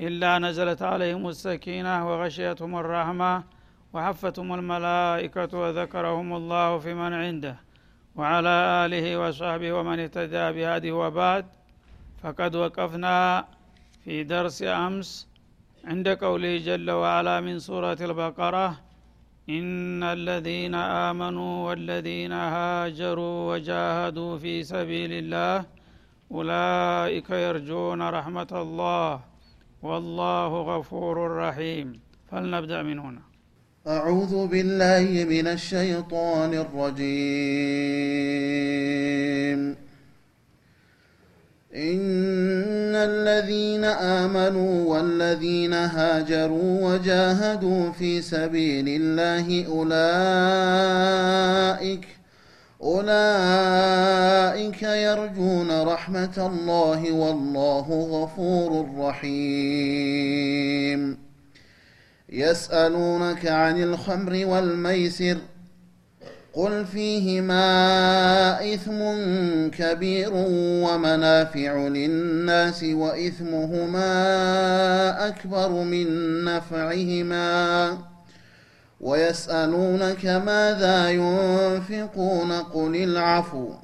إلا نزلت عليهم السكينة وغشيتهم الرحمة وحفتهم الملائكة وذكرهم الله في من عنده وعلى آله وصحبه ومن اهتدى بهذه وبعد فقد وقفنا في درس أمس عند قوله جل وعلا من سورة البقرة إن الذين آمنوا والذين هاجروا وجاهدوا في سبيل الله أولئك يرجون رحمة الله والله غفور رحيم. فلنبدأ من هنا. أعوذ بالله من الشيطان الرجيم. إن الذين آمنوا والذين هاجروا وجاهدوا في سبيل الله أولئك أولئك يرجون رحمة الله والله غفور رحيم. يسألونك عن الخمر والميسر قل فيهما إثم كبير ومنافع للناس وإثمهما أكبر من نفعهما. ويسألونك ماذا ينفقون قل العفو.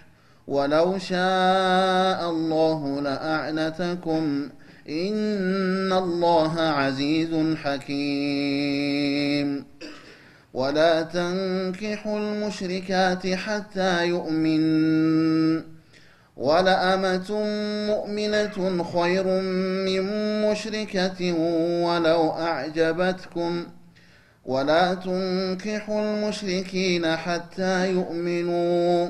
ولو شاء الله لأعنتكم إن الله عزيز حكيم ولا تنكحوا المشركات حتى يؤمن ولأمة مؤمنة خير من مشركة ولو أعجبتكم ولا تنكحوا المشركين حتى يؤمنوا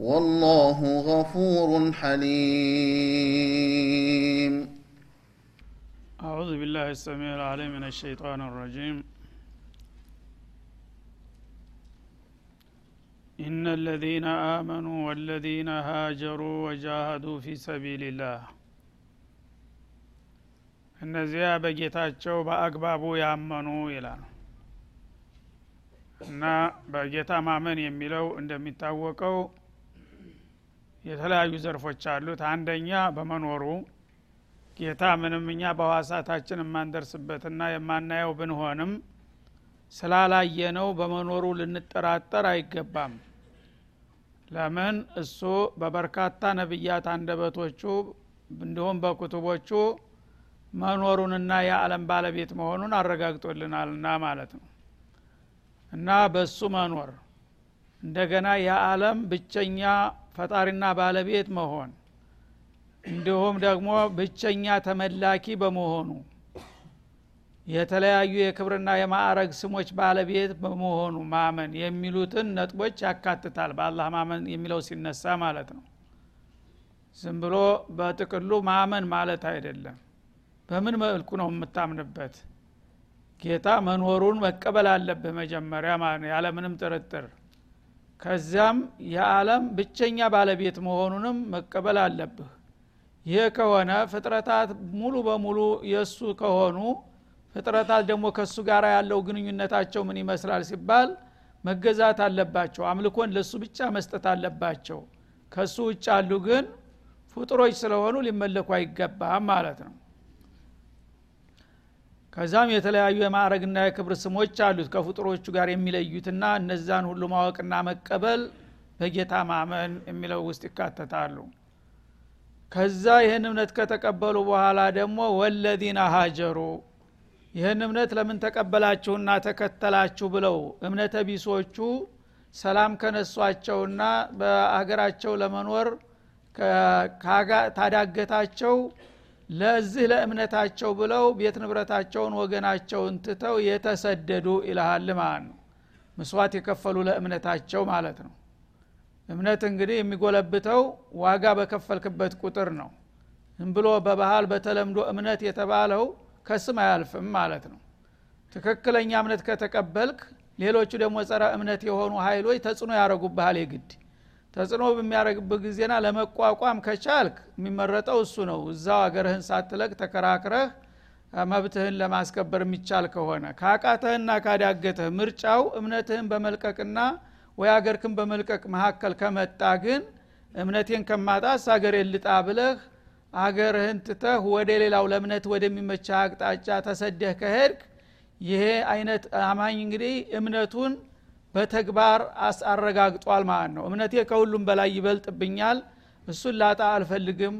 والله غفور حليم أعوذ بالله السميع العليم من الشيطان الرجيم إن الذين آمنوا والذين هاجروا وجاهدوا في سبيل الله እነዚያ በጌታቸው በአግባቡ ያመኑ ይላል እና በጌታ ማመን የሚለው እንደሚታወቀው የተለያዩ ዘርፎች አሉት። አንደኛ በመኖሩ ጌታ ምንም እኛ በዋሳታችን የማንደርስበትና የማናየው ብንሆንም ስላላየነው በመኖሩ ልንጠራጠር አይገባም። ለምን? እሱ በበርካታ ነቢያት አንደበቶቹ እንዲሁም በኩቱቦቹ መኖሩንና የዓለም ባለቤት መሆኑን አረጋግጦልናልና ማለት ነው። እና በሱ መኖር እንደገና የዓለም ብቸኛ ፈጣሪና ባለቤት መሆን እንዲሁም ደግሞ ብቸኛ ተመላኪ በመሆኑ የተለያዩ የክብርና የማዕረግ ስሞች ባለቤት በመሆኑ ማመን የሚሉትን ነጥቦች ያካትታል። በአላህ ማመን የሚለው ሲነሳ ማለት ነው። ዝም ብሎ በጥቅሉ ማመን ማለት አይደለም። በምን መልኩ ነው የምታምንበት? ጌታ መኖሩን መቀበል አለብህ መጀመሪያ ማለት ያለምንም ጥርጥር ከዚያም የዓለም ብቸኛ ባለቤት መሆኑንም መቀበል አለብህ። ይህ ከሆነ ፍጥረታት ሙሉ በሙሉ የእሱ ከሆኑ ፍጥረታት ደግሞ ከእሱ ጋር ያለው ግንኙነታቸው ምን ይመስላል ሲባል መገዛት አለባቸው አምልኮን ለእሱ ብቻ መስጠት አለባቸው። ከእሱ ውጭ አሉ ግን ፍጡሮች ስለሆኑ ሊመለኩ አይገባም ማለት ነው ከዛም የተለያዩ የማዕረግና የክብር ስሞች አሉት ከፍጡሮቹ ጋር የሚለዩትና እነዛን ሁሉ ማወቅና መቀበል በጌታ ማመን የሚለው ውስጥ ይካተታሉ። ከዛ ይህን እምነት ከተቀበሉ በኋላ ደግሞ ወለዚነ ሀጀሩ ይህን እምነት ለምን ተቀበላችሁና ተከተላችሁ ብለው እምነተ ቢሶቹ ሰላም ከነሷቸውና በአገራቸው ለመኖር ታዳገታቸው ለዚህ ለእምነታቸው ብለው ቤት ንብረታቸውን ወገናቸውን ትተው የተሰደዱ ይልሃል ማለት ነው። ምስዋት የከፈሉ ለእምነታቸው ማለት ነው። እምነት እንግዲህ የሚጎለብተው ዋጋ በከፈልክበት ቁጥር ነው። ዝም ብሎ በባህል በተለምዶ እምነት የተባለው ከስም አያልፍም ማለት ነው። ትክክለኛ እምነት ከተቀበልክ ሌሎቹ ደግሞ ጸረ እምነት የሆኑ ሀይሎች ተጽዕኖ ያደረጉብሃል የግድ ተጽዕኖ በሚያደረግብህ ጊዜና ለመቋቋም ከቻልክ የሚመረጠው እሱ ነው። እዛው አገርህን ሳትለቅ ተከራክረህ መብትህን ለማስከበር የሚቻል ከሆነ ካቃተህና ካዳገተህ ምርጫው እምነትህን በመልቀቅና ወይ አገርክን በመልቀቅ መካከል ከመጣ ግን እምነቴን ከማጣስ አገሬን ልጣ ብለህ አገርህን ትተህ ወደ ሌላው ለእምነት ወደሚመቻ አቅጣጫ ተሰደህ ከሄድክ ይሄ አይነት አማኝ እንግዲህ እምነቱን በተግባር አረጋግጧል ማለት ነው። እምነቴ ከሁሉም በላይ ይበልጥብኛል። እሱን ላጣ አልፈልግም።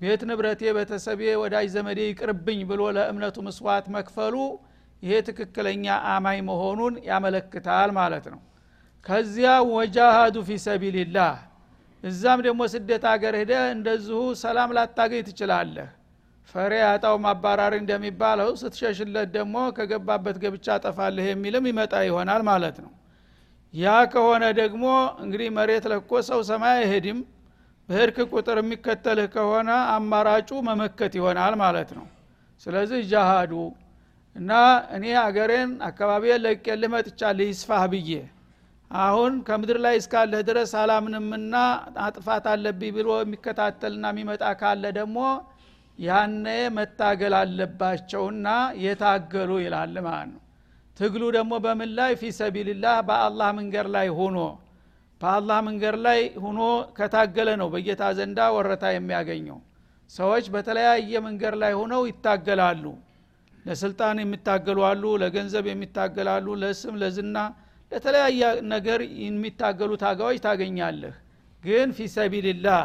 ቤት ንብረቴ ቤተሰቤ ወዳጅ ዘመዴ ይቅርብኝ ብሎ ለእምነቱ ምስዋት መክፈሉ ይሄ ትክክለኛ አማኝ መሆኑን ያመለክታል ማለት ነው። ከዚያ ወጃሃዱ ፊ ሰቢልላህ እዛም ደግሞ ስደት አገር ሄደ እንደዚሁ ሰላም ላታገኝ ትችላለህ። ፈሬ ያጣው ማባራሪ እንደሚባለው ስትሸሽለት ደግሞ ከገባበት ገብቻ ጠፋለህ የሚልም ይመጣ ይሆናል ማለት ነው ያ ከሆነ ደግሞ እንግዲህ መሬት ለኮ ሰው ሰማይ አይሄድም። በህድክ ቁጥር የሚከተልህ ከሆነ አማራጩ መመከት ይሆናል ማለት ነው። ስለዚህ ጃሃዱ እና እኔ አገሬን አካባቢ ለቄልህ መጥቻለህ ይስፋህ ብዬ አሁን ከምድር ላይ እስካለህ ድረስ አላምንምና አጥፋት አለብኝ ብሎ የሚከታተልና የሚመጣ ካለ ደግሞ ያነ መታገል አለባቸውና የታገሉ ይላል ማለት ነው ትግሉ ደግሞ በምን ላይ? ፊ ሰቢልላህ በአላህ መንገድ ላይ ሆኖ። በአላህ መንገድ ላይ ሆኖ ከታገለ ነው በጌታ ዘንዳ ወረታ የሚያገኘው። ሰዎች በተለያየ መንገድ ላይ ሆነው ይታገላሉ። ለስልጣን የሚታገሉ አሉ ለገንዘብ የሚታገላሉ ለስም ለዝና ለተለያየ ነገር የሚታገሉ ታጋዎች ታገኛለህ። ግን ፊ ሰቢልላህ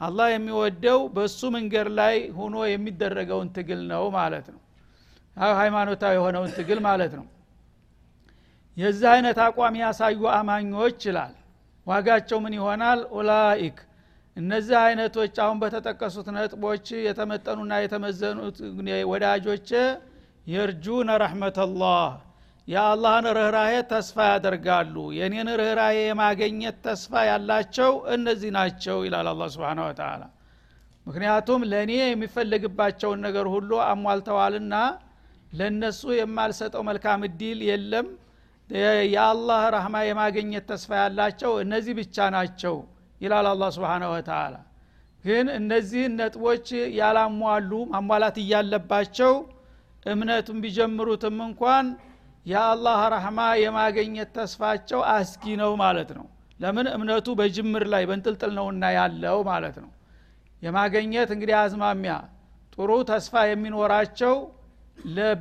አላህ የሚወደው በሱ መንገድ ላይ ሆኖ የሚደረገውን ትግል ነው ማለት ነው። ሃይማኖታዊ የሆነውን ትግል ማለት ነው የዚህ አይነት አቋም ያሳዩ አማኞች ይላል። ዋጋቸው ምን ይሆናል? ኡላኢክ። እነዚህ አይነቶች አሁን በተጠቀሱት ነጥቦች የተመጠኑና የተመዘኑት ወዳጆች የርጁነ ረሕመተላህ። የአላህን ርኅራሄ ተስፋ ያደርጋሉ። የኔን ርኅራሄ የማገኘት ተስፋ ያላቸው እነዚህ ናቸው ይላል አላ ስብን ወተላ ምክንያቱም ለእኔ የሚፈለግባቸውን ነገር ሁሉ አሟልተዋልና ለእነሱ የማልሰጠው መልካም እድል የለም የአላህ ረህማ የማገኘት ተስፋ ያላቸው እነዚህ ብቻ ናቸው ይላል አላ ስብን ወተላ ግን እነዚህን ነጥቦች ያላሟሉ ማሟላት እያለባቸው እምነቱን ቢጀምሩትም እንኳን የአላህ ረህማ የማገኘት ተስፋቸው አስጊ ነው ማለት ነው። ለምን? እምነቱ በጅምር ላይ በንጥልጥል ነውና ያለው ማለት ነው። የማገኘት እንግዲህ አዝማሚያ ጥሩ ተስፋ የሚኖራቸው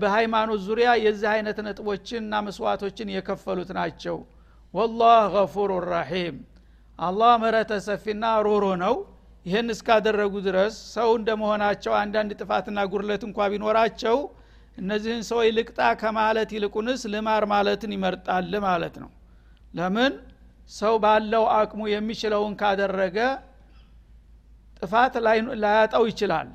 በሃይማኖት ዙሪያ የዚህ አይነት ነጥቦችንና መስዋዕቶችን የከፈሉት ናቸው። ወላህ ገፉሩ ረሒም። አላህ ምህረተ ሰፊና ሮሮ ነው። ይህን እስካደረጉ ድረስ ሰው እንደመሆናቸው አንዳንድ ጥፋትና ጉርለት እንኳ ቢኖራቸው እነዚህን ሰዎች ልቅጣ ከማለት ይልቁንስ ልማር ማለትን ይመርጣል ማለት ነው። ለምን? ሰው ባለው አቅሙ የሚችለውን ካደረገ ጥፋት ላያጣው ይችላል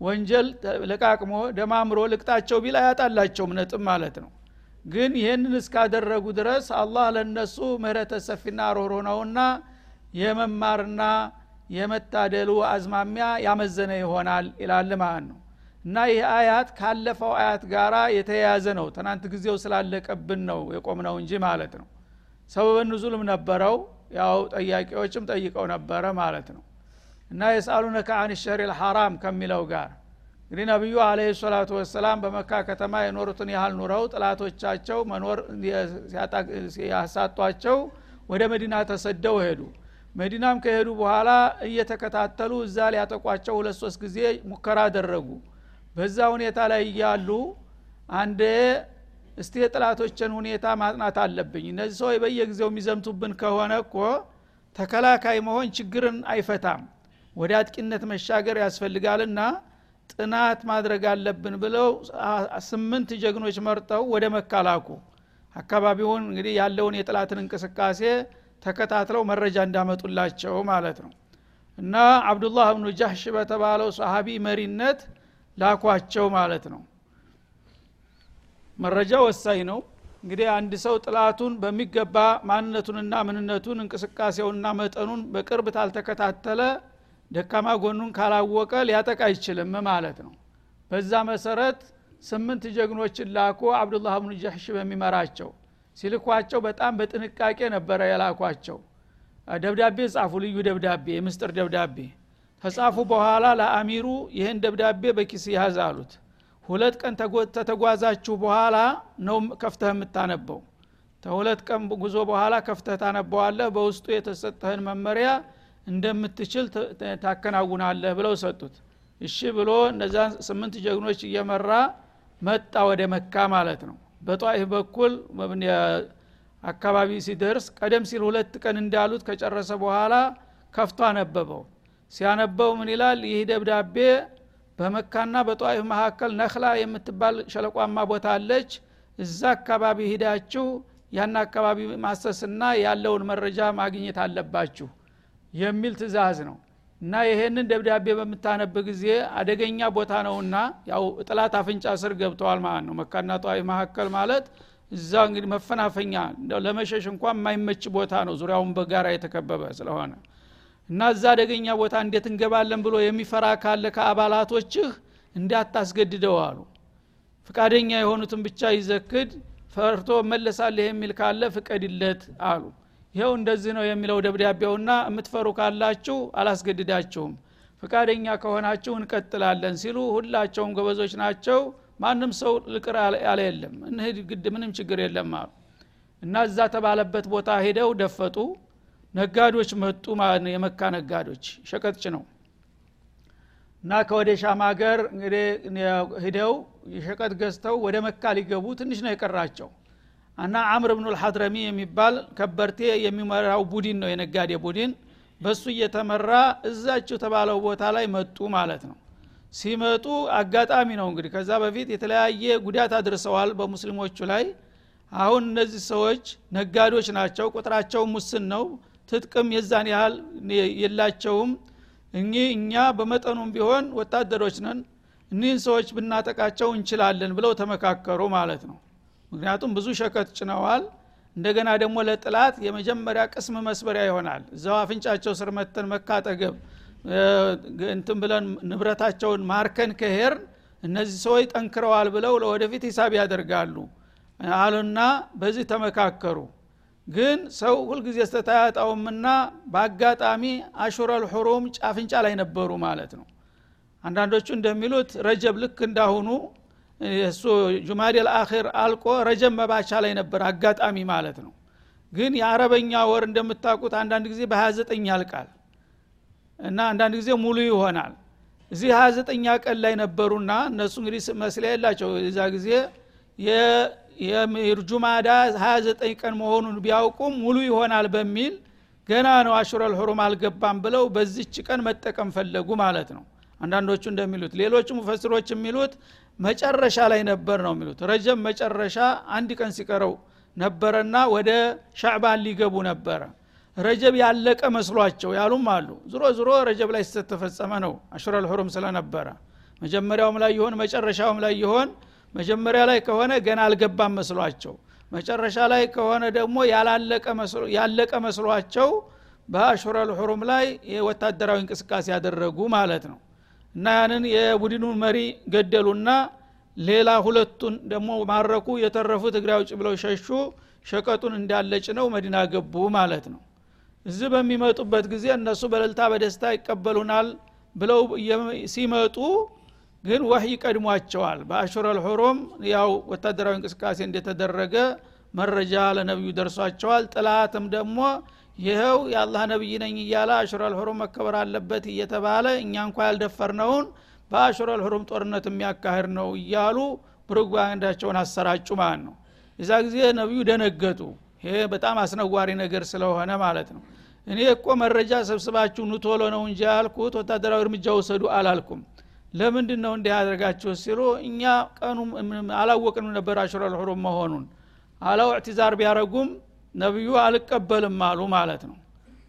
ወንጀል ለቃቅሞ ደማምሮ ልቅጣቸው ቢል አያጣላቸውም ነጥብ ማለት ነው። ግን ይህንን እስካደረጉ ድረስ አላህ ለነሱ ምህረተ ሰፊና ሮሮ ነውና የመማርና የመታደሉ አዝማሚያ ያመዘነ ይሆናል ይላል ማለት ነው። እና ይህ አያት ካለፈው አያት ጋራ የተያያዘ ነው። ትናንት ጊዜው ስላለቀብን ነው የቆምነው እንጂ ማለት ነው። ሰበበ ንዙልም ነበረው። ያው ጠያቂዎችም ጠይቀው ነበረ ማለት ነው እና የስአሉነከ አን ሸህር ልሐራም ከሚለው ጋር እንግዲህ ነቢዩ አለህ ሰላቱ ወሰላም በመካ ከተማ የኖሩትን ያህል ኑረው ጥላቶቻቸው መኖር ያሳጧቸው ወደ መዲና ተሰደው ሄዱ። መዲናም ከሄዱ በኋላ እየተከታተሉ እዛ ሊያጠቋቸው ሁለት ሶስት ጊዜ ሙከራ አደረጉ። በዛ ሁኔታ ላይ እያሉ አንዴ እስቲ የጥላቶችን ሁኔታ ማጥናት አለብኝ። እነዚህ ሰዎች በየጊዜው የሚዘምቱብን ከሆነ እኮ ተከላካይ መሆን ችግርን አይፈታም ወደ አጥቂነት መሻገር ያስፈልጋልና ጥናት ማድረግ አለብን ብለው ስምንት ጀግኖች መርጠው ወደ መካ ላኩ። አካባቢውን እንግዲህ ያለውን የጥላትን እንቅስቃሴ ተከታትለው መረጃ እንዳመጡላቸው ማለት ነው። እና አብዱላህ ብኑ ጃህሽ በተባለው ሰሃቢ መሪነት ላኳቸው ማለት ነው። መረጃ ወሳኝ ነው። እንግዲህ አንድ ሰው ጥላቱን በሚገባ ማንነቱንና ምንነቱን እንቅስቃሴውንና መጠኑን በቅርብ ታልተከታተለ ደካማ ጎኑን ካላወቀ ሊያጠቃ አይችልም ማለት ነው። በዛ መሰረት ስምንት ጀግኖችን ላኩ አብዱላህ ብኑ ጃህሽ በሚመራቸው። ሲልኳቸው በጣም በጥንቃቄ ነበረ የላኳቸው። ደብዳቤ ጻፉ ልዩ ደብዳቤ የምስጥር ደብዳቤ። ተጻፉ በኋላ ለአሚሩ ይህን ደብዳቤ በኪስ ያዝ አሉት። ሁለት ቀን ተተጓዛችሁ በኋላ ነው ከፍተህ የምታነበው። ተሁለት ቀን ጉዞ በኋላ ከፍተህ ታነበዋለህ። በውስጡ የተሰጠህን መመሪያ እንደምትችል ታከናውናለህ ብለው ሰጡት። እሺ ብሎ እነዛን ስምንት ጀግኖች እየመራ መጣ ወደ መካ ማለት ነው። በጧይፍ በኩል አካባቢ ሲደርስ ቀደም ሲል ሁለት ቀን እንዳሉት ከጨረሰ በኋላ ከፍቶ አነበበው። ሲያነበው ምን ይላል? ይህ ደብዳቤ በመካና በጧይፍ መካከል ነክላ የምትባል ሸለቋማ ቦታ አለች። እዛ አካባቢ ሂዳችሁ ያን አካባቢ ማሰስና ያለውን መረጃ ማግኘት አለባችሁ የሚል ትእዛዝ ነው። እና ይሄንን ደብዳቤ በምታነብ ጊዜ አደገኛ ቦታ ነውና ያው ጥላት አፍንጫ ስር ገብተዋል ማለት ነው። መካና ጧይፍ መካከል ማለት እዛ እንግዲህ መፈናፈኛ ለመሸሽ እንኳን የማይመች ቦታ ነው። ዙሪያውን በጋራ የተከበበ ስለሆነ እና እዛ አደገኛ ቦታ እንዴት እንገባለን ብሎ የሚፈራ ካለ ከአባላቶችህ እንዳታስገድደው አሉ። ፍቃደኛ የሆኑትን ብቻ ይዘክድ ፈርቶ መለሳለህ የሚል ካለ ፍቀድለት አሉ ይኸው እንደዚህ ነው የሚለው ደብዳቤውና የምትፈሩ ካላችሁ አላስገድዳችሁም። ፍቃደኛ ከሆናችሁ እንቀጥላለን ሲሉ ሁላቸውም ጎበዞች ናቸው። ማንም ሰው ልቅር ያለ የለም። እንሂድ ግድ ምንም ችግር የለም አሉ። እና እዛ ተባለበት ቦታ ሄደው ደፈጡ። ነጋዶች መጡ የመካ ነጋዶች ሸቀጥጭ ነው። እና ከወደ ሻም ሀገር ሂደው ሸቀጥ ገዝተው ወደ መካ ሊገቡ ትንሽ ነው የቀራቸው እና አምር ብኑ ልሐድረሚ የሚባል ከበርቴ የሚመራው ቡድን ነው የነጋዴ ቡድን። በሱ እየተመራ እዛችሁ ተባለው ቦታ ላይ መጡ ማለት ነው። ሲመጡ አጋጣሚ ነው እንግዲህ ከዛ በፊት የተለያየ ጉዳት አድርሰዋል በሙስሊሞቹ ላይ። አሁን እነዚህ ሰዎች ነጋዴዎች ናቸው ቁጥራቸው ሙስን ነው ትጥቅም የዛን ያህል የላቸውም። እኚህ እኛ በመጠኑም ቢሆን ወታደሮች ነን እኒህን ሰዎች ብናጠቃቸው እንችላለን ብለው ተመካከሩ ማለት ነው ምክንያቱም ብዙ ሸቀጥ ጭነዋል። እንደገና ደግሞ ለጥላት የመጀመሪያ ቅስም መስበሪያ ይሆናል። እዛው አፍንጫቸው ስር መተን መካጠገብ እንትን ብለን ንብረታቸውን ማርከን ከሄርን እነዚህ ሰዎች ጠንክረዋል ብለው ለወደፊት ሂሳብ ያደርጋሉ። አሉና በዚህ ተመካከሩ። ግን ሰው ሁልጊዜ ስተታያጣውምና በአጋጣሚ አሹረል ሑሩም ጫፍንጫ ላይ ነበሩ ማለት ነው። አንዳንዶቹ እንደሚሉት ረጀብ ልክ እንዳሁኑ እሱ ጁማዴ ልአኪር አልቆ ረጀብ መባቻ ላይ ነበር አጋጣሚ ማለት ነው። ግን የአረበኛ ወር እንደምታውቁት አንዳንድ ጊዜ በ29 ያልቃል እና አንዳንድ ጊዜ ሙሉ ይሆናል። እዚህ 29ኛ ቀን ላይ ነበሩና እነሱ እንግዲህ መስሊያ የላቸው የዛ ጊዜ የጁማዳ 29 ቀን መሆኑን ቢያውቁም ሙሉ ይሆናል በሚል ገና ነው አሹረል ሁሩም አልገባም ብለው በዚች ቀን መጠቀም ፈለጉ ማለት ነው አንዳንዶቹ እንደሚሉት ሌሎቹ ሙፈስሮች የሚሉት መጨረሻ ላይ ነበር ነው የሚሉት። ረጀብ መጨረሻ አንድ ቀን ሲቀረው ነበረና ወደ ሻዕባን ሊገቡ ነበረ። ረጀብ ያለቀ መስሏቸው ያሉም አሉ። ዝሮ ዝሮ ረጀብ ላይ ስተተፈጸመ ነው። አሹረል ሁሩም ስለነበረ መጀመሪያውም ላይ ይሆን መጨረሻውም ላይ ይሆን መጀመሪያ ላይ ከሆነ ገና አልገባም መስሏቸው። መጨረሻ ላይ ከሆነ ደግሞ ያለቀ መስሏቸው በአሹረል ሁሩም ላይ የወታደራዊ እንቅስቃሴ ያደረጉ ማለት ነው እና ያንን የቡድኑን መሪ ገደሉና ሌላ ሁለቱን ደግሞ ማረኩ። የተረፉት እግሬ አውጭ ብለው ሸሹ። ሸቀጡን እንዳለጭ ነው መዲና ገቡ ማለት ነው። እዚህ በሚመጡበት ጊዜ እነሱ በለልታ በደስታ ይቀበሉናል ብለው ሲመጡ ግን ወህይ ቀድሟቸዋል። በአሹረል ሁሩም ያው ወታደራዊ እንቅስቃሴ እንደተደረገ መረጃ ለነቢዩ ደርሷቸዋል። ጥላትም ደግሞ ይኸው የአላህ ነቢይ ነኝ እያለ አሹረል ሁሩም መከበር አለበት እየተባለ እኛ እንኳ ያልደፈርነውን በአሹረል ሁሩም ጦርነት የሚያካሂድ ነው እያሉ ፕሮፓጋንዳቸውን አሰራጩ ማለት ነው። የዛ ጊዜ ነቢዩ ደነገጡ። ይሄ በጣም አስነዋሪ ነገር ስለሆነ ማለት ነው። እኔ እኮ መረጃ ሰብስባችሁ ኑቶሎ ነው እንጂ ያልኩት ወታደራዊ እርምጃ ውሰዱ አላልኩም። ለምንድን ነው እንዲህ ያደርጋችሁ ሲሉ እኛ ቀኑ አላወቅንም ነበር አሹረል ሁሩም መሆኑን። አላው እዕትዛር ቢያረጉም ነቢዩ አልቀበልም አሉ ማለት ነው።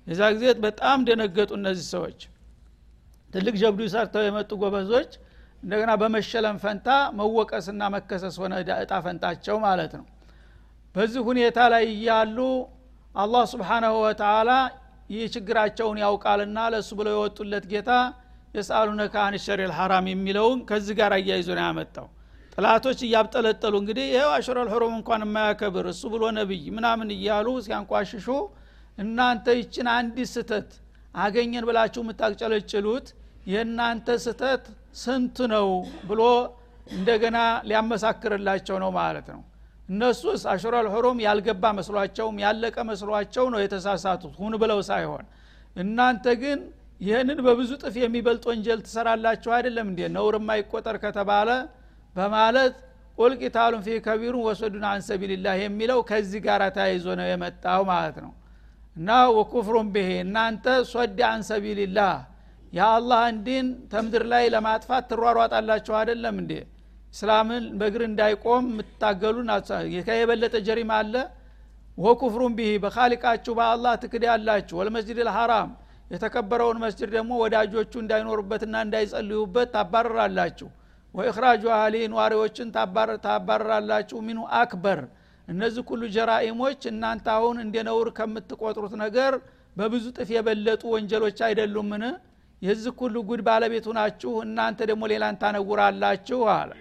የዛ ጊዜ በጣም ደነገጡ እነዚህ ሰዎች። ትልቅ ጀብዱ ሰርተው የመጡ ጎበዞች እንደገና በመሸለም ፈንታ መወቀስና መከሰስ ሆነ እጣ ፈንታቸው ማለት ነው። በዚህ ሁኔታ ላይ እያሉ አላህ ስብሓናሁ ወተላ ይህ ችግራቸውን ያውቃልና ለእሱ ብለው የወጡለት ጌታ የስአሉነከ አን ሸሪል ሐራም የሚለውን ከዚህ ጋር አያይዞ ነው ያመጣው ጥላቶች እያብጠለጠሉ እንግዲህ ይኸው አሽረል ሑሩም እንኳን የማያከብር እሱ ብሎ ነቢይ ምናምን እያሉ ሲያንቋሽሹ እናንተ ይችን አንዲት ስተት አገኘን ብላችሁ የምታቅጨለጭሉት የእናንተ ስተት ስንት ነው ብሎ እንደገና ሊያመሳክርላቸው ነው ማለት ነው። እነሱስ አሽረል ሑሩም ያልገባ መስሏቸውም ያለቀ መስሏቸው ነው የተሳሳቱት ሁን ብለው ሳይሆን። እናንተ ግን ይህንን በብዙ ጥፍ የሚበልጥ ወንጀል ትሰራላችሁ አይደለም እንዴ? ነውር የማይቆጠር ከተባለ በማለት ቁልቂታሉን ፊ ከቢሩን ወሰዱን አንሰቢልላህ የሚለው ከዚህ ጋር ተያይዞ ነው የመጣው ማለት ነው። እና ወኩፍሩን ብሄ እናንተ ሶድ አንሰቢልላህ የአላህን ዲን ተምድር ላይ ለማጥፋት ትሯሯጣላችሁ አይደለም እንዴ? እስላምን በእግር እንዳይቆም የምትታገሉ የበለጠ ጀሪማ አለ? ወኩፍሩን ብሂ በካሊቃችሁ በአላህ ትክድ ያላችሁ ወልመስጅድ ልሐራም የተከበረውን መስጅድ ደግሞ ወዳጆቹ እንዳይኖሩበትና እንዳይጸልዩበት ታባረራላችሁ ወኢክራጁ አህሊ ነዋሪዎችን ታባረራላችሁ ሚኑ አክበር። እነዚህ ሁሉ ጀራኢሞች እናንተ አሁን እንደ ነውር ከምትቆጥሩት ነገር በብዙ ጥፍ የበለጡ ወንጀሎች አይደሉምን? የዚህ ሁሉ ጉድ ባለቤቱ ናችሁ እናንተ ደግሞ ሌላን ታነውራላችሁ አለ።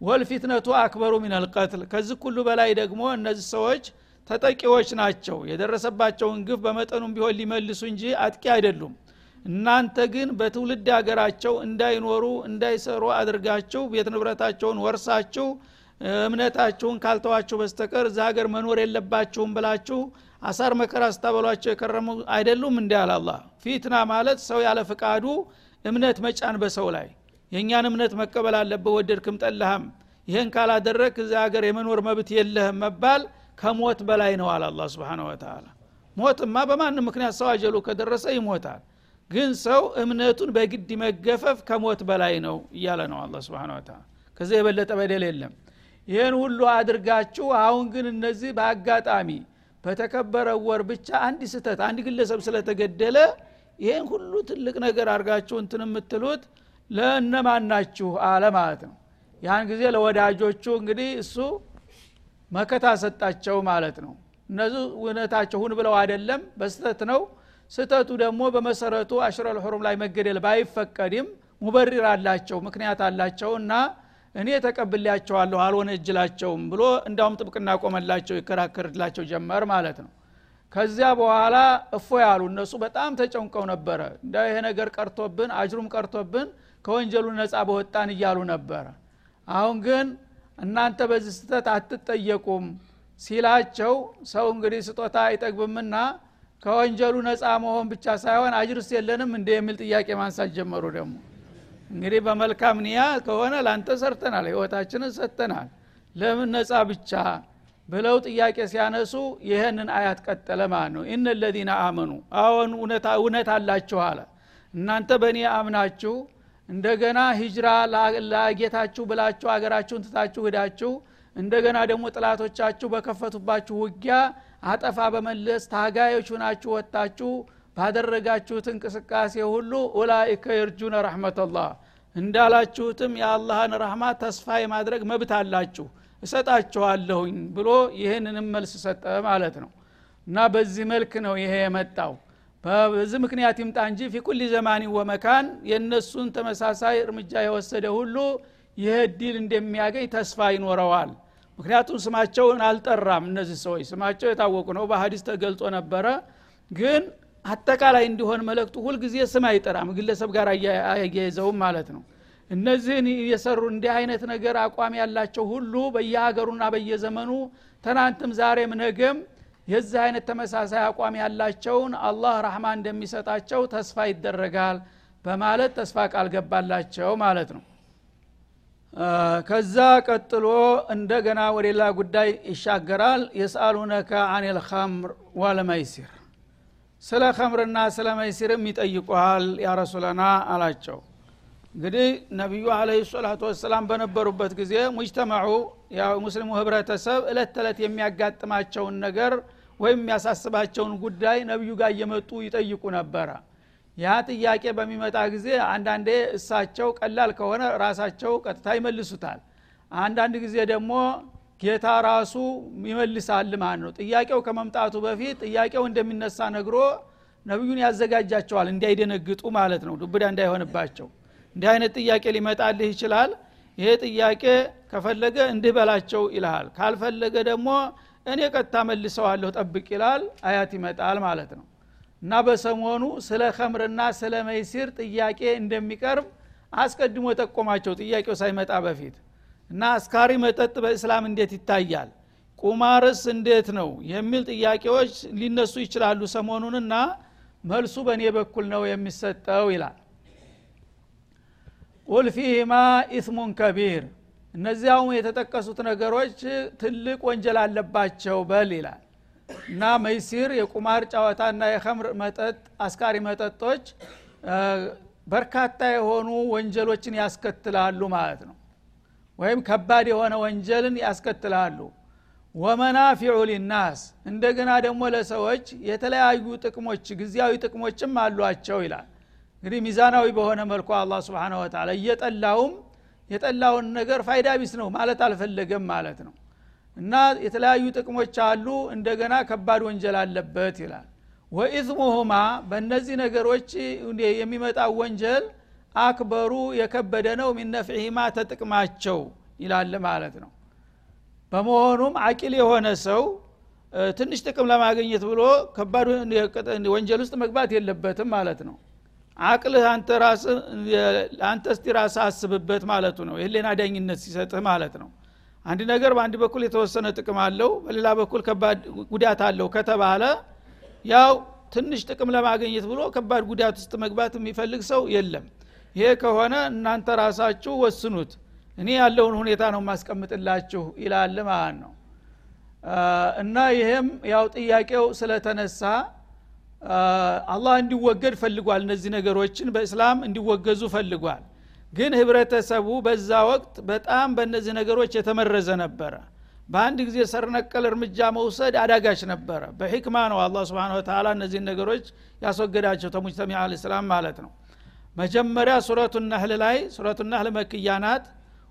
ወልፊትነቱ አክበሩ ሚን አልቀትል ከዚህ ሁሉ በላይ ደግሞ እነዚህ ሰዎች ተጠቂዎች ናቸው። የደረሰባቸውን ግፍ በመጠኑም ቢሆን ሊመልሱ እንጂ አጥቂ አይደሉም እናንተ ግን በትውልድ ሀገራቸው እንዳይኖሩ እንዳይሰሩ አድርጋችሁ ቤት ንብረታቸውን ወርሳችሁ እምነታችሁን ካልተዋችሁ በስተቀር እዛ ሀገር መኖር የለባችሁም ብላችሁ አሳር መከራ ስታበሏቸው የከረሙ አይደሉም እንዲ አላ ፊትና ማለት ሰው ያለ ፍቃዱ እምነት መጫን በሰው ላይ። የእኛን እምነት መቀበል አለብህ ወደድክም ጠላህም። ይህን ካላደረግ እዚ ሀገር የመኖር መብት የለህም መባል ከሞት በላይ ነው አለ አላ ስብን ወተላ ሞትማ በማንም ምክንያት ሰው አጀሉ ከደረሰ ይሞታል ግን ሰው እምነቱን በግድ መገፈፍ ከሞት በላይ ነው እያለ ነው አላ ስብን ወተላ ከዚህ የበለጠ በደል የለም። ይህን ሁሉ አድርጋችሁ አሁን ግን እነዚህ በአጋጣሚ በተከበረ ወር ብቻ አንድ ስተት አንድ ግለሰብ ስለተገደለ ይህን ሁሉ ትልቅ ነገር አድርጋችሁ እንትን የምትሉት ለእነማን ናችሁ አለ ማለት ነው። ያን ጊዜ ለወዳጆቹ እንግዲህ እሱ መከታ ሰጣቸው ማለት ነው። እነዚህ እውነታቸው ሁን ብለው አይደለም በስተት ነው ስተቱ ደግሞ በመሰረቱ አሽረል ሑሩም ላይ መገደል ባይፈቀድም ሙበሪር አላቸው ምክንያት አላቸው እና እኔ ተቀብሌያቸዋለሁ አልወነጅላቸውም ብሎ እንዳውም ጥብቅና ቆመላቸው ይከራከርላቸው ጀመር ማለት ነው። ከዚያ በኋላ እፎ ያሉ እነሱ በጣም ተጨንቀው ነበረ። እንደ ይሄ ነገር ቀርቶብን አጅሩም ቀርቶብን ከወንጀሉ ነፃ በወጣን እያሉ ነበረ። አሁን ግን እናንተ በዚህ ስተት አትጠየቁም ሲላቸው ሰው እንግዲህ ስጦታ አይጠግብምና ከወንጀሉ ነፃ መሆን ብቻ ሳይሆን አጅርስ የለንም እንደ የሚል ጥያቄ ማንሳት ጀመሩ ደግሞ። እንግዲህ በመልካም ንያ ከሆነ ላንተ ሰርተናል ህይወታችንን ሰጥተናል። ለምን ነፃ ብቻ ብለው ጥያቄ ሲያነሱ ይህንን አያት ቀጠለ ማለት ነው። ኢነ ለዚነ አመኑ አዎን እውነት አላችሁ አለ። እናንተ በእኔ አምናችሁ እንደገና ሂጅራ ላጌታችሁ ብላችሁ አገራችሁን ትታችሁ ሂዳችሁ እንደገና ደግሞ ጥላቶቻችሁ በከፈቱባችሁ ውጊያ አጠፋ በመለስ ታጋዮች ሁናችሁ ወጥታችሁ ባደረጋችሁት እንቅስቃሴ ሁሉ ኡላይከ የርጁነ ረሕመተላህ። እንዳላችሁትም የአላህን ረህማ ተስፋ የማድረግ መብት አላችሁ። እሰጣችኋለሁኝ ብሎ ይህንንም መልስ ሰጠ ማለት ነው። እና በዚህ መልክ ነው ይሄ የመጣው። በዚህ ምክንያት ይምጣ እንጂ ፊኩል ዘማኒ ወመካን የእነሱን ተመሳሳይ እርምጃ የወሰደ ሁሉ ይህ እድል እንደሚያገኝ ተስፋ ይኖረዋል ምክንያቱም ስማቸውን አልጠራም እነዚህ ሰዎች። ስማቸው የታወቁ ነው። በሀዲስ ተገልጾ ነበረ። ግን አጠቃላይ እንዲሆን መልእክቱ ሁልጊዜ ስም አይጠራም ግለሰብ ጋር አያይዘውም ማለት ነው። እነዚህን የሰሩ እንዲህ አይነት ነገር አቋም ያላቸው ሁሉ በየሀገሩና በየዘመኑ ትናንትም ዛሬም ነገም የዚህ አይነት ተመሳሳይ አቋም ያላቸውን አላህ ረህማ እንደሚሰጣቸው ተስፋ ይደረጋል በማለት ተስፋ ቃል ገባላቸው ማለት ነው ከዛ ቀጥሎ እንደገና ወደ ሌላ ጉዳይ ይሻገራል። የስአሉነከ አን ልኸምር ወለመይሲር ስለ ከምርና ስለ መይሲርም ይጠይቁሃል ያ ረሱለና አላቸው። እንግዲህ ነቢዩ አለ ሰላቱ ወሰላም በነበሩበት ጊዜ ሙጅተማዑ ሙስሊሙ ህብረተሰብ እለት ተዕለት የሚያጋጥማቸውን ነገር ወይም የሚያሳስባቸውን ጉዳይ ነቢዩ ጋር እየመጡ ይጠይቁ ነበረ ያ ጥያቄ በሚመጣ ጊዜ አንዳንዴ እሳቸው ቀላል ከሆነ ራሳቸው ቀጥታ ይመልሱታል። አንዳንድ ጊዜ ደግሞ ጌታ ራሱ ይመልሳል ማለት ነው። ጥያቄው ከመምጣቱ በፊት ጥያቄው እንደሚነሳ ነግሮ ነቢዩን ያዘጋጃቸዋል እንዳይደነግጡ ማለት ነው። ዱብዳ እንዳይሆንባቸው እንዲህ አይነት ጥያቄ ሊመጣልህ ይችላል። ይሄ ጥያቄ ከፈለገ እንዲህ በላቸው ይልሃል ካልፈለገ ደግሞ እኔ ቀጥታ መልሰዋለሁ ጠብቅ ይላል አያት ይመጣል ማለት ነው እና በሰሞኑ ስለ ከምርና ስለ መይሲር ጥያቄ እንደሚቀርብ አስቀድሞ ጠቆማቸው ጥያቄው ሳይመጣ በፊት እና አስካሪ መጠጥ በእስላም እንዴት ይታያል? ቁማርስ እንዴት ነው? የሚል ጥያቄዎች ሊነሱ ይችላሉ ሰሞኑንና መልሱ በእኔ በኩል ነው የሚሰጠው ይላል። ቁል ፊህማ ኢስሙን ከቢር እነዚያውም የተጠቀሱት ነገሮች ትልቅ ወንጀል አለባቸው በል ይላል እና መይሲር የቁማር ጨዋታና የከምር መጠጥ አስካሪ መጠጦች በርካታ የሆኑ ወንጀሎችን ያስከትላሉ ማለት ነው። ወይም ከባድ የሆነ ወንጀልን ያስከትላሉ። ወመናፊዑ ሊናስ እንደገና ደግሞ ለሰዎች የተለያዩ ጥቅሞች ጊዜያዊ ጥቅሞችም አሏቸው ይላል። እንግዲህ ሚዛናዊ በሆነ መልኩ አላ ስብን ወተላ እየጠላውም የጠላውን ነገር ፋይዳ ቢስ ነው ማለት አልፈለገም ማለት ነው እና የተለያዩ ጥቅሞች አሉ። እንደገና ከባድ ወንጀል አለበት ይላል። ወኢዝሙሁማ በእነዚህ ነገሮች የሚመጣው ወንጀል አክበሩ የከበደ ነው። ሚነፍዒሂማ ተጥቅማቸው ይላል ማለት ነው። በመሆኑም አቂል የሆነ ሰው ትንሽ ጥቅም ለማግኘት ብሎ ከባድ ወንጀል ውስጥ መግባት የለበትም ማለት ነው። አቅልህ አንተ እስቲ ራስ አስብበት ማለቱ ነው። የህሌና ዳኝነት ሲሰጥህ ማለት ነው አንድ ነገር በአንድ በኩል የተወሰነ ጥቅም አለው በሌላ በኩል ከባድ ጉዳት አለው ከተባለ ያው ትንሽ ጥቅም ለማግኘት ብሎ ከባድ ጉዳት ውስጥ መግባት የሚፈልግ ሰው የለም። ይሄ ከሆነ እናንተ ራሳችሁ ወስኑት። እኔ ያለውን ሁኔታ ነው ማስቀምጥላችሁ ይላል ማለት ነው። እና ይሄም ያው ጥያቄው ስለተነሳ አላህ እንዲወገድ ፈልጓል። እነዚህ ነገሮችን በእስላም እንዲወገዙ ፈልጓል ግን ህብረተሰቡ በዛ ወቅት በጣም በእነዚህ ነገሮች የተመረዘ ነበረ። በአንድ ጊዜ ሰርነቀል እርምጃ መውሰድ አዳጋች ነበረ። በሕክማ ነው አላ ስብን ተላ እነዚህን ነገሮች ያስወገዳቸው ተሙጅተሚ አልእስላም ማለት ነው። መጀመሪያ ሱረቱ ነህል ላይ ሱረቱ ነህል መክያ ናት።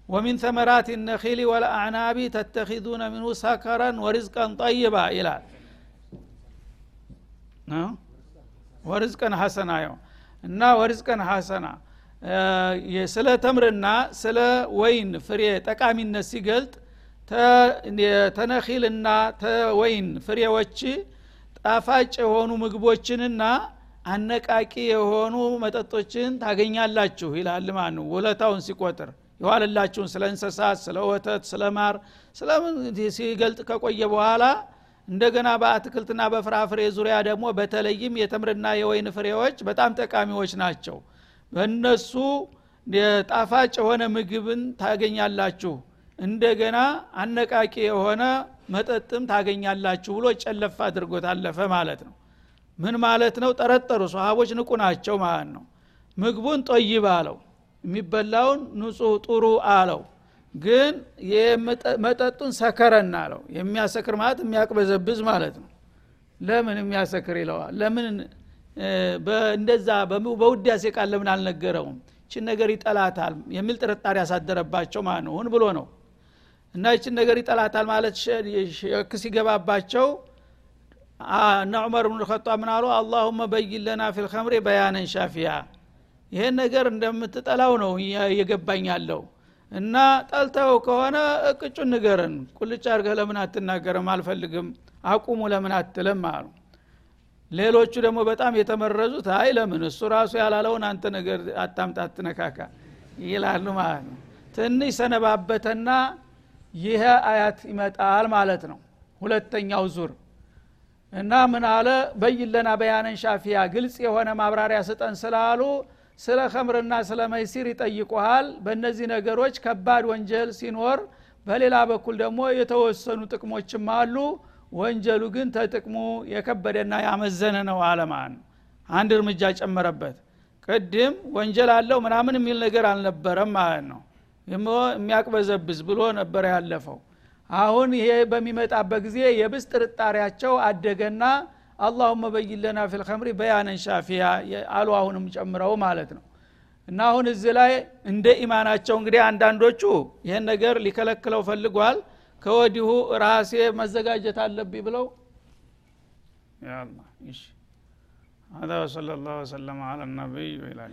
ወሚን ተመራት ነኪሊ ወልአዕናቢ ተተኪዙነ ሚንሁ ሰከረን ወሪዝቀን ጠይባ ይላል። ወርዝቀን ሐሰና ው እና ስለ ተምርና ስለ ወይን ፍሬ ጠቃሚነት ሲገልጥ ተነኪልና ተወይን ፍሬዎች ጣፋጭ የሆኑ ምግቦችንና አነቃቂ የሆኑ መጠጦችን ታገኛላችሁ ይላል ማለት ነው። ውለታውን ሲቆጥር የዋለላችሁን ስለ እንስሳት ስለ ወተት ስለ ማር ስለምን ሲገልጥ ከቆየ በኋላ እንደገና በአትክልትና በፍራፍሬ ዙሪያ ደግሞ በተለይም የተምርና የወይን ፍሬዎች በጣም ጠቃሚዎች ናቸው በእነሱ ጣፋጭ የሆነ ምግብን ታገኛላችሁ። እንደገና አነቃቂ የሆነ መጠጥም ታገኛላችሁ ብሎ ጨለፍ አድርጎት አለፈ ማለት ነው። ምን ማለት ነው? ጠረጠሩ። ሰሃቦች ንቁ ናቸው ማለት ነው። ምግቡን ጦይብ አለው። የሚበላውን ንጹህ ጥሩ አለው። ግን መጠጡን ሰከረን አለው። የሚያሰክር ማለት የሚያቅበዘብዝ ማለት ነው። ለምን የሚያሰክር ይለዋል? ለምን እንደዛ በውዳሴ ቃል ለምን አልነገረውም? ይችን ነገር ይጠላታል የሚል ጥርጣሬ ያሳደረባቸው ማለት ነው? ሁን ብሎ ነው። እና ይችን ነገር ይጠላታል ማለት ሸክ ሲገባባቸው እነ ዑመር ብን ልከጣብ ምን አሉ? አላሁመ በይን ለና ፊ ልከምሪ በያነን ሻፊያ። ይሄን ነገር እንደምትጠላው ነው እየገባኝ ያለው። እና ጠልተው ከሆነ እቅጩን ንገርን ቁልጭ አድርገህ ለምን አትናገርም? አልፈልግም። አቁሙ ለምን አትልም? አሉ ሌሎቹ ደግሞ በጣም የተመረዙት አይ ለምን እሱ ራሱ ያላለውን አንተ ነገር አታምጣ አትነካካ ይላሉ ማለት ነው። ትንሽ ሰነባበተና ይህ አያት ይመጣል ማለት ነው። ሁለተኛው ዙር እና ምን አለ? በይለና በያነን ሻፊያ ግልጽ የሆነ ማብራሪያ ስጠን ስላሉ ስለ ከምርና ስለ መይሲር ይጠይቁሃል። በእነዚህ ነገሮች ከባድ ወንጀል ሲኖር በሌላ በኩል ደግሞ የተወሰኑ ጥቅሞችም አሉ ወንጀሉ ግን ተጥቅሙ የከበደና ያመዘነ ነው አለማን። አንድ እርምጃ ጨመረበት። ቅድም ወንጀል አለው ምናምን የሚል ነገር አልነበረም ማለት ነው። የሚያቅበዘብዝ ብሎ ነበር ያለፈው። አሁን ይሄ በሚመጣበት ጊዜ የብስ ጥርጣሬያቸው አደገና አላሁመ በይለና ፊልከምሪ በያነን ሻፊያ አሉ አሁንም ጨምረው ማለት ነው። እና አሁን እዚህ ላይ እንደ ኢማናቸው እንግዲህ አንዳንዶቹ ይህን ነገር ሊከለክለው ፈልጓል ከወዲሁ ራሴ መዘጋጀት አለብኝ ብለው ያላ እሺ هذا وصلى الله وسلم على النبي وإلى